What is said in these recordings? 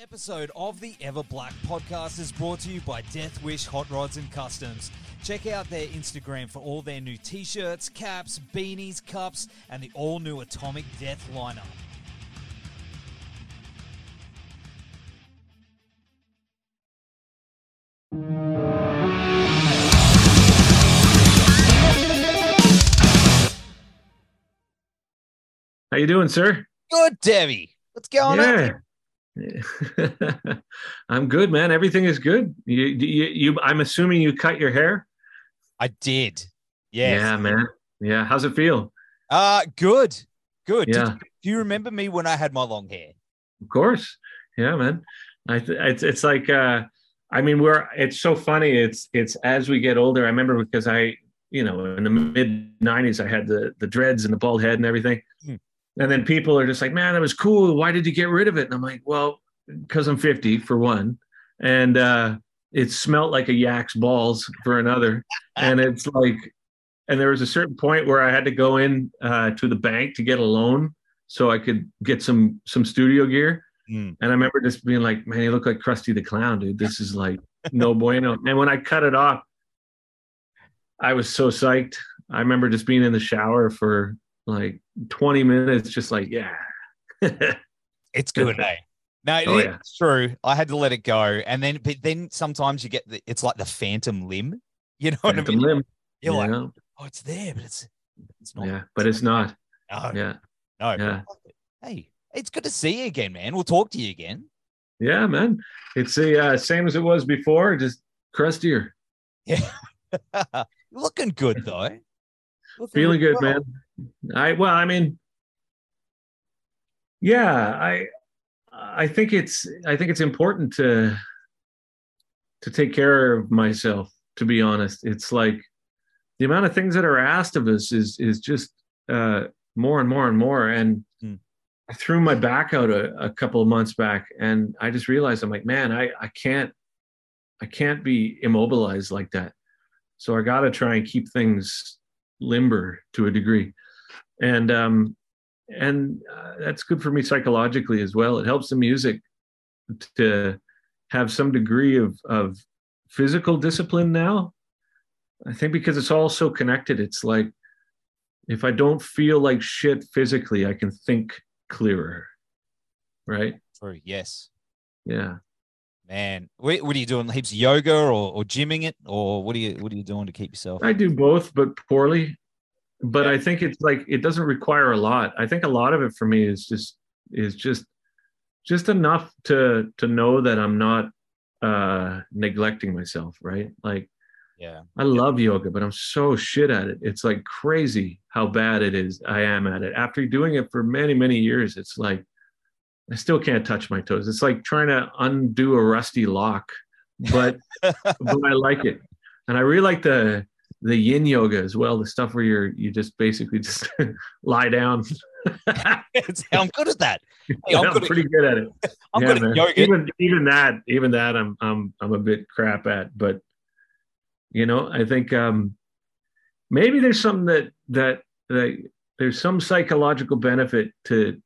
episode of the Ever Black podcast is brought to you by Death Wish Hot Rods and Customs. Check out their Instagram for all their new t shirts, caps, beanies, cups, and the all new Atomic Death lineup. How you doing, sir? Good, Debbie. What's going on? I'm good, man. Everything is good. You, you, you, I'm assuming you cut your hair. I did. Yes. Yeah, man. Yeah. How's it feel? Uh, good. Good. Yeah. you- do you remember me when I had my long hair? Of course. Yeah, man. I, th- it's, it's like, uh, I mean, we're, it's so funny. It's, it's as we get older. I remember because I, you know, in the mid '90s, I had the the dreads and the bald head and everything. Hmm. And then people are just like, "Man, that was cool. Why did you get rid of it?" And I'm like, "Well, because I'm 50 for one, and uh, it smelt like a yak's balls for another, and it's like, and there was a certain point where I had to go in uh, to the bank to get a loan so I could get some some studio gear. Hmm. And I remember just being like, "Man, you look like Krusty the Clown, dude. This is like no bueno." And when I cut it off, I was so psyched. I remember just being in the shower for like 20 minutes, just like, yeah. It's good, eh? No, Oh, it's true. I had to let it go, and then, but then sometimes you get the, it's like the phantom limb. You know what I Phantom mean? limb. You're like, yeah. oh, it's there, but it's it's not. yeah, but it's not. No, Yeah. no. yeah. Hey, it's good to see you again, man. We'll talk to you again. Yeah, man. It's the uh, same as it was before, just crustier. yeah Looking good though. Looking Feeling good, well. man. I well, I mean, yeah, I I think it's I think it's important to to take care of myself, to be honest. It's like the amount of things that are asked of us is is just uh more and more and more. And Hmm. I threw my back out a, a couple of months back and I just realized I'm like, man, I, I can't I can't be immobilized like that. So I gotta try and keep things limber to a degree and um and uh, that's good for me psychologically as well it helps the music to have some degree of of physical discipline now i think because it's all so connected it's like if i don't feel like shit physically i can think clearer right True. Yes, yeah man. What, are you doing? Heaps of yoga or, or gymming it, or what are you what are you doing to keep yourself? I do both, but poorly. But Yeah. I think it's like it doesn't require a lot. I think a lot of it for me is just is just just enough to to know that I'm not uh neglecting myself, right? Like Yeah. I love yoga, but I'm so shit at it. It's like crazy how bad it is. I am at it. After doing it for many, many years, it's like I still can't touch my toes. It's like trying to undo a rusty lock, but but I like it, and I really like the the yin yoga as well. The stuff where you're you just basically just lie down. I'm good at that. Hey, Yeah, I'm good at- pretty good at it. I'm Yeah, good at yoga. Even even that even that I'm I'm I'm a bit crap at, but you know I think um maybe there's something that that that there's some psychological benefit to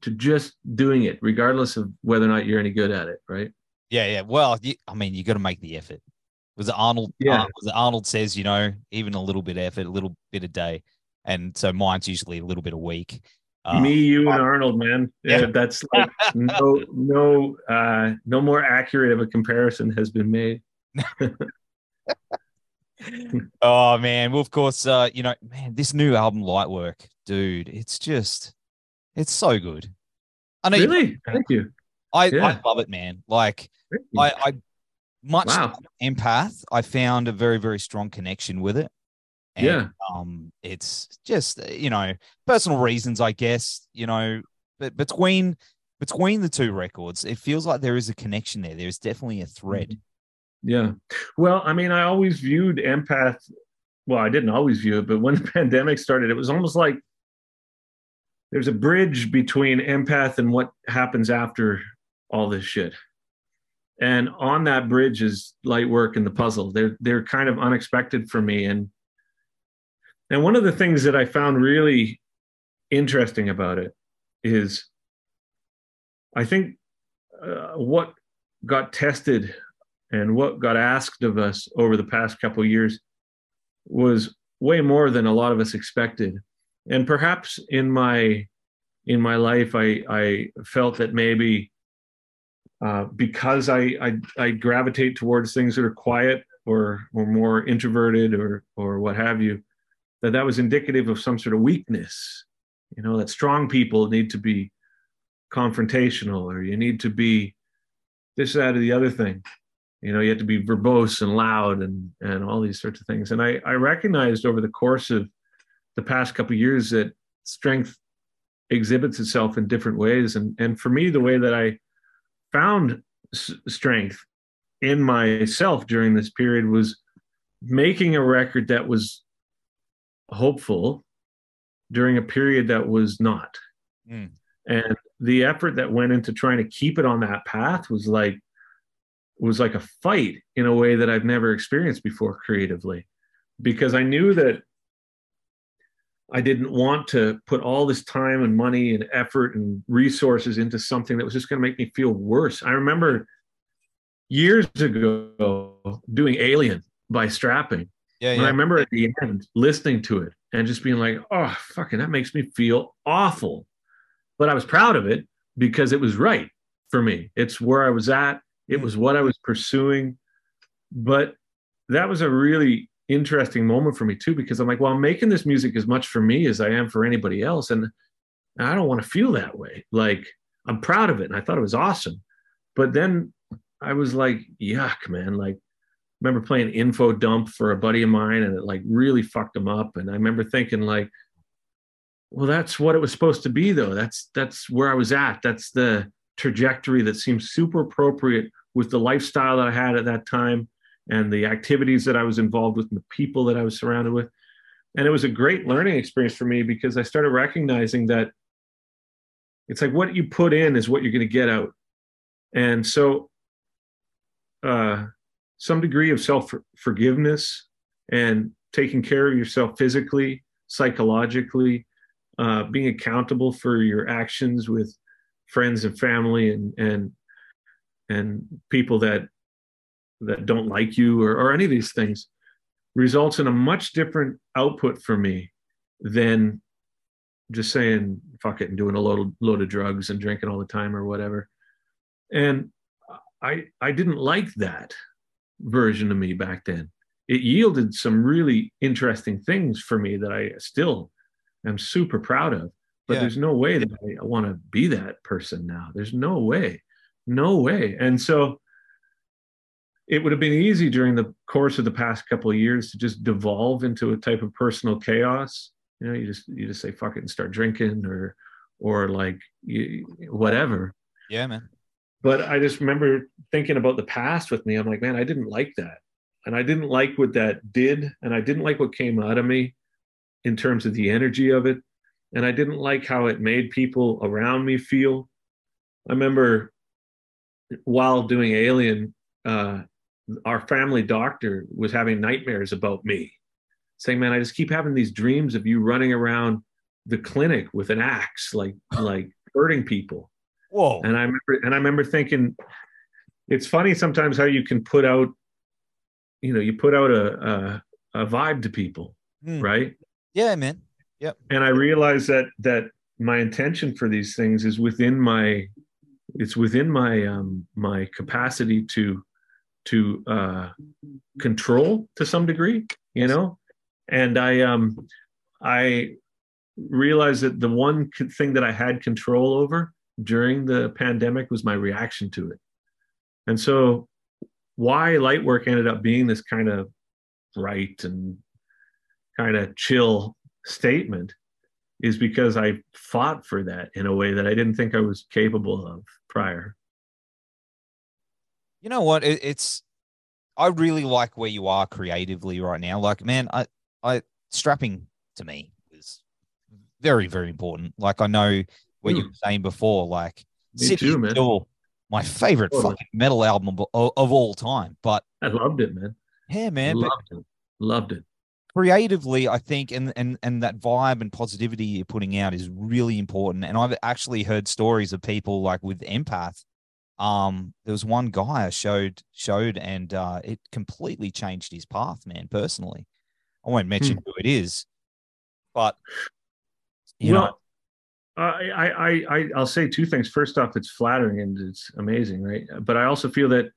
to just doing it regardless of whether or not you're any good at it right Yeah, yeah. Well, you, I mean, you got to make the effort. Was it Arnold? Yeah. uh, was it Arnold says, you know, even a little bit of effort, a little bit a day, and so mine's usually a little bit a week. Uh, me you and arnold man yeah, Yeah. that's like no no uh no more accurate of a comparison has been made oh man, well, of course, uh, you know, man, this new album, Lightwork, dude, it's just, it's so good. I know, you- really thank you I, I love it, man. Like, I, I much Wow. empath. I found a very, very strong connection with it. And, Yeah. Um, it's just uh, you know personal reasons, I guess. You know, but between between the two records, it feels like there is a connection there. There is definitely a thread. Yeah. Well, I mean, I always viewed empath. Well, I didn't always view it, but when the pandemic started, it was almost like there's a bridge between empath and what happens after all this shit. And on that bridge is light work and the puzzle. They're they're kind of unexpected for me. And and one of the things that I found really interesting about it is I think uh, what got tested and what got asked of us over the past couple years was way more than a lot of us expected and perhaps in my in my life i i felt that maybe uh, because I, I I gravitate towards things that are quiet or or more introverted or or what have you, that that was indicative of some sort of weakness. You know that strong people need to be confrontational or you need to be this that or the other thing. You know you have to be verbose and loud and and all these sorts of things. And I I recognized over the course of the past couple years that strength exhibits itself in different ways. And and for me the way that I found s- strength in myself during this period was making a record that was hopeful during a period that was not. Mm. And the effort that went into trying to keep it on that path was like was like a fight in a way that I've never experienced before creatively because I knew that I didn't want to put all this time and money and effort and resources into something that was just going to make me feel worse. I remember years ago doing Alien by Strapping. Yeah, And I remember at the end listening to it and just being like, oh, fucking, that makes me feel awful. But I was proud of it because it was right for me. It's where I was at, it mm. was what I was pursuing. But that was a really interesting moment for me too, because I'm like, well, I'm making this music as much for me as I am for anybody else. And I don't want to feel that way. Like, I'm proud of it. And I thought it was awesome. But then I was like, yuck, man. Like, remember playing info dump for a buddy of mine and it like really fucked him up and i remember thinking like well that's what it was supposed to be though that's that's where i was at that's the trajectory that seems super appropriate with the lifestyle that i had at that time and the activities that i was involved with and the people that i was surrounded with. And it was a great learning experience for me because i started recognizing that it's like what you put in is what you're going to get out. And so uh some degree of self forgiveness and taking care of yourself physically, psychologically, uh, being accountable for your actions with friends and family and and and people that that don't like you or, or any of these things results in a much different output for me than just saying fuck it and doing a load of, load of drugs and drinking all the time or whatever and i i didn't like that version of me back then. It yielded some really interesting things for me that I still am super proud of. But Yeah. there's no way that I want to be that person now. There's no way, no way. And so it would have been easy during the course of the past couple of years to just devolve into a type of personal chaos. You know, you just you just say fuck it and start drinking or or like you, whatever Yeah, man. but I just remember thinking about the past with me. I'm like, man, I didn't like that. And I didn't like what that did. And I didn't like what came out of me in terms of the energy of it. And I didn't like how it made people around me feel. I remember while doing Alien, uh, our family doctor was having nightmares about me, saying, man, I just keep having these dreams of you running around the clinic with an axe, like, like hurting people Whoa. and I remember and I remember thinking it's funny sometimes how you can put out you know you put out a a, a vibe to people Hmm. right Yeah, man. Yep. And I realized that that my intention for these things is within my it's within my um my capacity to to uh control to some degree you know and I um I realized that the one thing that I had control over during the pandemic was my reaction to it. And so why light work ended up being this kind of bright and kind of chill statement is because I fought for that in a way that I didn't think I was capable of prior. You know what? It, it's I really like where you are creatively right now. Like, man, I I strapping to me is very, very important. Like I know what you Hmm. were saying before, like Me City too, man. still my favorite Totally. fucking metal album of, of all time. But I loved it, man. yeah, man, loved it. Loved it. creatively i think and and and that vibe and positivity you're putting out is really important and i've actually heard stories of people like with empath um, there was one guy I showed showed, and uh, it completely changed his path, man. Personally, I won't mention Hmm. who it is, but you well, I, I, I, I, I'll say two things. First off, it's flattering and it's amazing, right? But I also feel that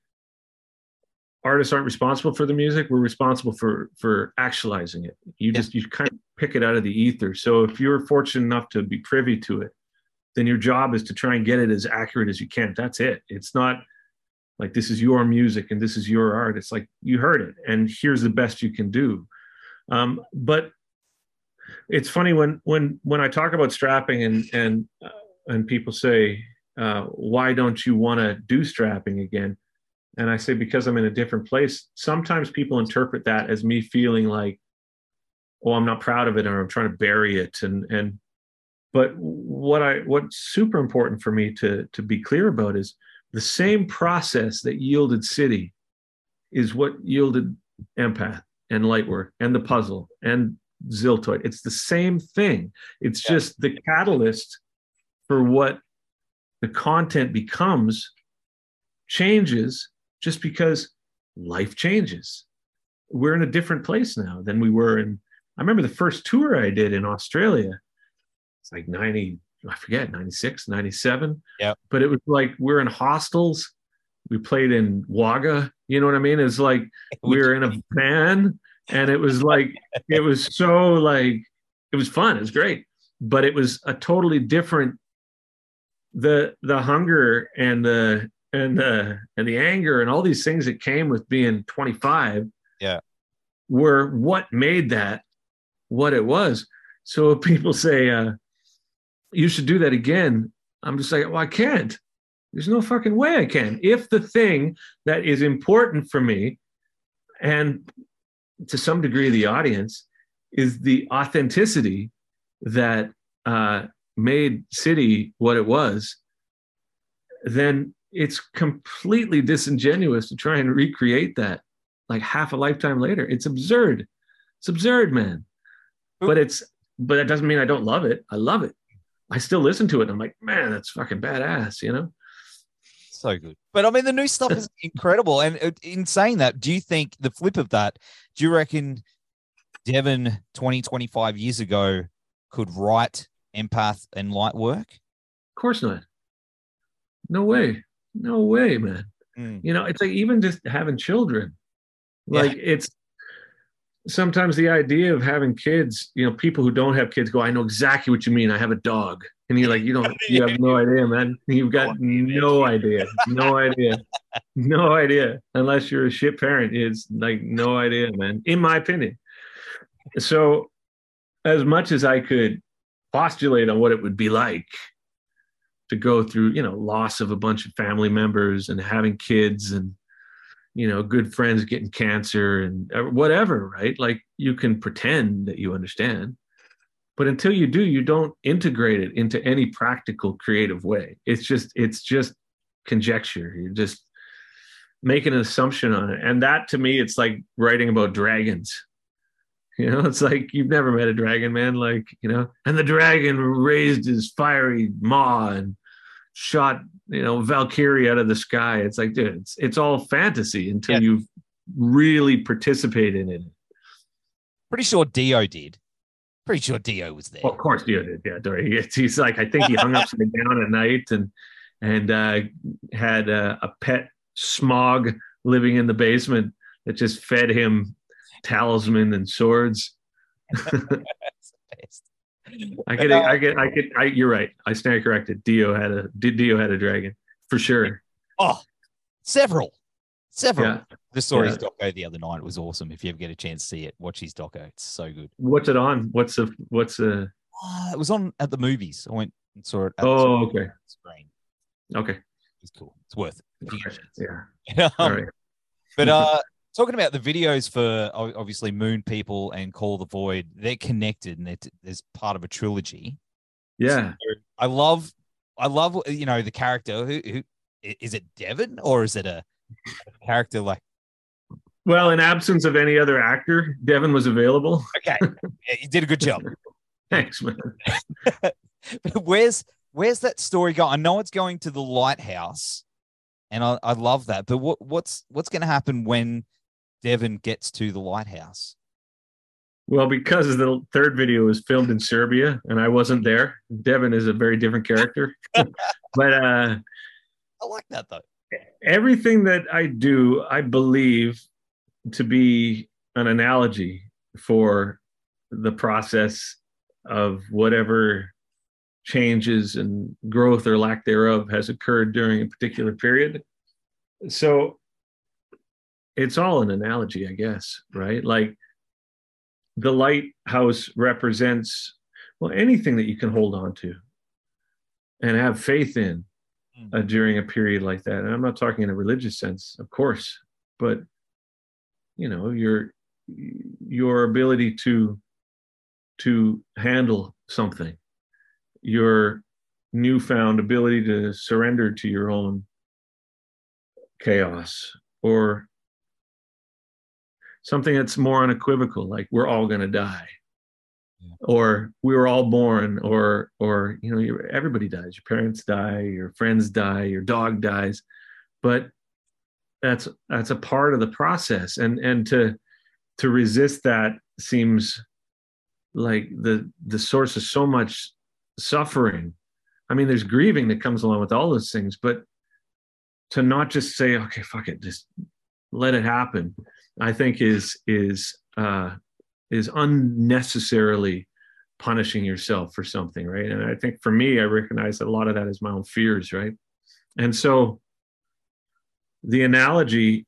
artists aren't responsible for the music. We're responsible for for actualizing it. You Yeah. just you kind of pick it out of the ether. So if you're fortunate enough to be privy to it, then your job is to try and get it as accurate as you can. That's it. It's not like this is your music and this is your art. It's like you heard it and here's the best you can do. Um, but it's funny when when when I talk about strapping and and uh, and people say, uh, "Why don't you want to do strapping again?" And I say because I'm in a different place. Sometimes people interpret that as me feeling like, "Oh, I'm not proud of it," or I'm trying to bury it. And and but what I what's super important for me to to be clear about is the same process that yielded City is what yielded Empath and Lightwork and the puzzle and Ziltoid. It's the same thing. It's Yeah. just the catalyst for what the content becomes changes just because life changes. We're in a different place now than we were in. I remember the first tour I did in Australia. It's like 90, I forget, 96, 97. Yeah. But it was like we're in hostels. We played in Wagga. You know what I mean? It's like we were in a van and it was like it was so like it was fun it was great but it was a totally different the the hunger and the and the and the anger and all these things that came with being 25 Yeah. were what made that what it was so people say uh you should do that again. I'm just like well i can't. There's no fucking way i can. If the thing that is important for me and to some degree the audience is the authenticity that uh, made city what it was then it's completely disingenuous to try and recreate that like half a lifetime later. It's absurd. It's absurd man. But it's but that doesn't mean i don't love it. I love it i still listen to it and i'm like man that's fucking badass you know so good. But I mean, the new stuff is incredible. And uh, in saying that, do you think the flip of that, do you reckon Devin 20, 25 years ago could write empath and light work? of course not no way no way man Mm. you know it's like even just having children Yeah. like it's sometimes the idea of having kids you know people who don't have kids go i know exactly what you mean. I have a dog. And you're like you don't you have no idea man. You've got no idea. No idea. No idea. Unless you're a shit parent it's like no idea man in my opinion. So as much as i could postulate on what it would be like to go through you know loss of a bunch of family members and having kids and you know good friends getting cancer and uh, whatever right? Like you can pretend that you understand but until you do you don't integrate it into any practical creative way. It's just it's just conjecture. You're just making an assumption on it. And that to me it's like writing about dragons. You know it's like you've never met a dragon man. Like you know and the dragon raised his fiery maw and shot you know valkyrie out of the sky it's like dude it's it's all fantasy until Yeah. you've really participated in it Pretty sure Dio did. Pretty sure Dio was there. Well, of course, Dio did. Yeah, Dory. He's, he's like, I think he hung upside down at night and and uh, had uh, a pet Smaug living in the basement that just fed him talisman and swords. I get, I get, I get. I, you're right. I stand corrected. Dio had a Dio had a dragon for sure. Oh, several, several. Yeah. Just saw his doco the other night. It was awesome. If you ever get a chance to see it, watch his doco. It's so good. What's it on? What's the what's the? Uh, it was on at the movies. I went and saw it. At Oh, the okay, screen. okay, It's cool. It's worth it. If you get a chance. yeah. All right. But uh, talking about the videos for obviously Moon People and Call the Void, they're connected and there's part of a trilogy. Yeah. I love, I love you know the character. Who, who is it? Devin or is it a, character like? Well, in absence of any other actor, Devin was available. Okay, you did a good job. Thanks, man. But where's where's that story going? I know it's going to the lighthouse, and I, I love that. But what what's what's going to happen when Devin gets to the lighthouse? Well, because the third video was filmed in Serbia and I wasn't there, Devin is a very different character. but uh, I like that though. Everything that I do, I believe to be an analogy for the process of whatever changes and growth or lack thereof has occurred during a particular period. So it's all an analogy, I guess, right? Like the lighthouse represents, well, anything that you can hold on to and have faith in uh, hmm. during a period like that. And I'm not talking in a religious sense, of course, but you know, your your ability to to handle something your newfound ability to surrender to your own chaos or something that's more unequivocal like we're all going to die. Yeah. or we were all born or or you know everybody dies. Your parents die your friends die your dog dies. But that's that's a part of the process. And and to to resist that seems like the the source of so much suffering. I mean there's grieving that comes along with all those things but to not just say okay fuck it just let it happen i think is is uh is unnecessarily punishing yourself for something right? And i think for me i recognize that a lot of that is my own fears right? And so the analogy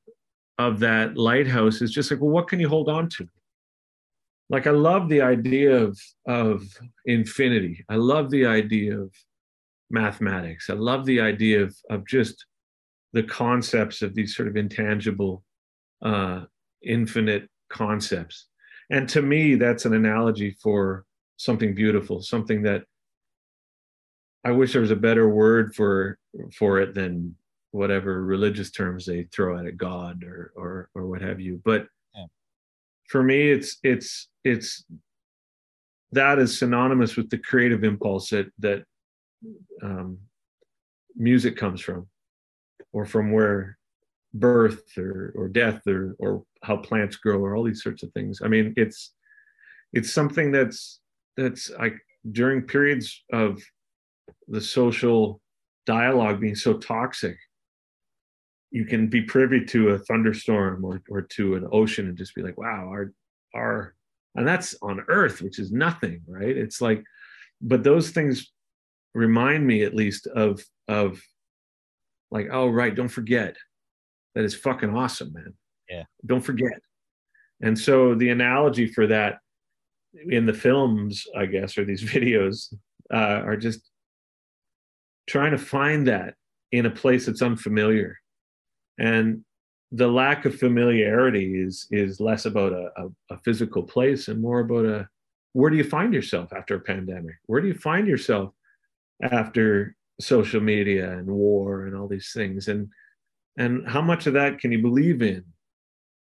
of that lighthouse is just like well what can you hold on to? Like i love the idea of of infinity. I love the idea of mathematics. I love the idea of of just the concepts of these sort of intangible uh infinite concepts. And to me that's an analogy for something beautiful something that i wish there was a better word for for it than whatever religious terms they throw at it god or or or what have you. But yeah. for me it's it's it's that is synonymous with the creative impulse that that um, music comes from or from where birth or or death or or how plants grow or all these sorts of things. I mean it's it's something that's that's like during periods of the social dialogue being so toxic you can be privy to a thunderstorm or, or to an ocean and just be like wow our our and that's on earth which is nothing right? It's like but those things remind me at least of of like oh right don't forget. That is fucking awesome man. Yeah. Don't forget. And so the analogy for that in the films i guess or these videos uh, are just trying to find that in a place that's unfamiliar. And the lack of familiarity is is less about a, a, a, physical place and more about a where do you find yourself after a pandemic? Where do you find yourself after social media and war and all these things and and how much of that can you believe in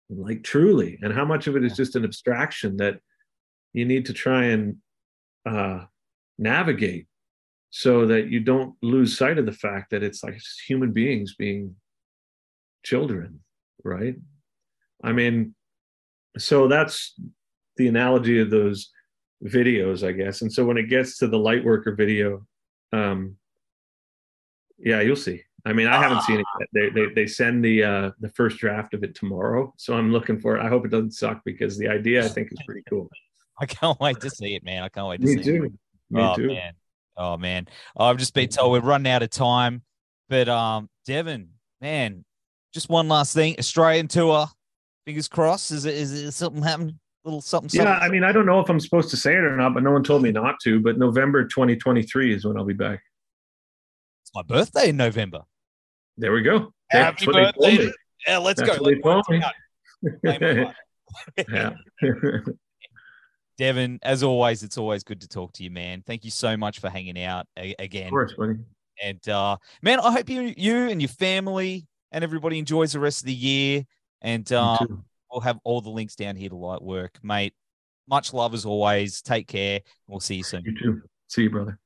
like truly and how much of it is just an abstraction that you need to try and uh, navigate so that you don't lose sight of the fact that it's like human beings being children, right? I mean, so that's the analogy of those videos, I guess. And so when it gets to the Lightworker video, um, yeah, you'll see. I mean, I haven't seen it yet. They, they, they send the uh, the first draft of it tomorrow, so I'm looking for it. I hope it doesn't suck because the idea I think is pretty cool. I can't wait to see it, man. I can't wait to Me see too. it. Me too. oh, too. Man. Oh man, oh, I've just been told we're running out of time, but um, Devin, man, just one last thing. Australian tour. Fingers crossed. Is it is it something happening? Little something, something. Yeah, I mean, I don't know if I'm supposed to say it or not, but no one told me not to. But November 2023 is when I'll be back. My birthday in November. There we go. Happy birthday! Yeah, let's That's go. Let's yeah. Devin, as always, it's always good to talk to you, man. Thank you so much for hanging out a- again. Of course, buddy. And uh, man, I hope you you and your family and everybody enjoys the rest of the year. And um, we'll have all the links down here to Light Work, mate. Much love as always. Take care. We'll see you soon. You too. See you, brother.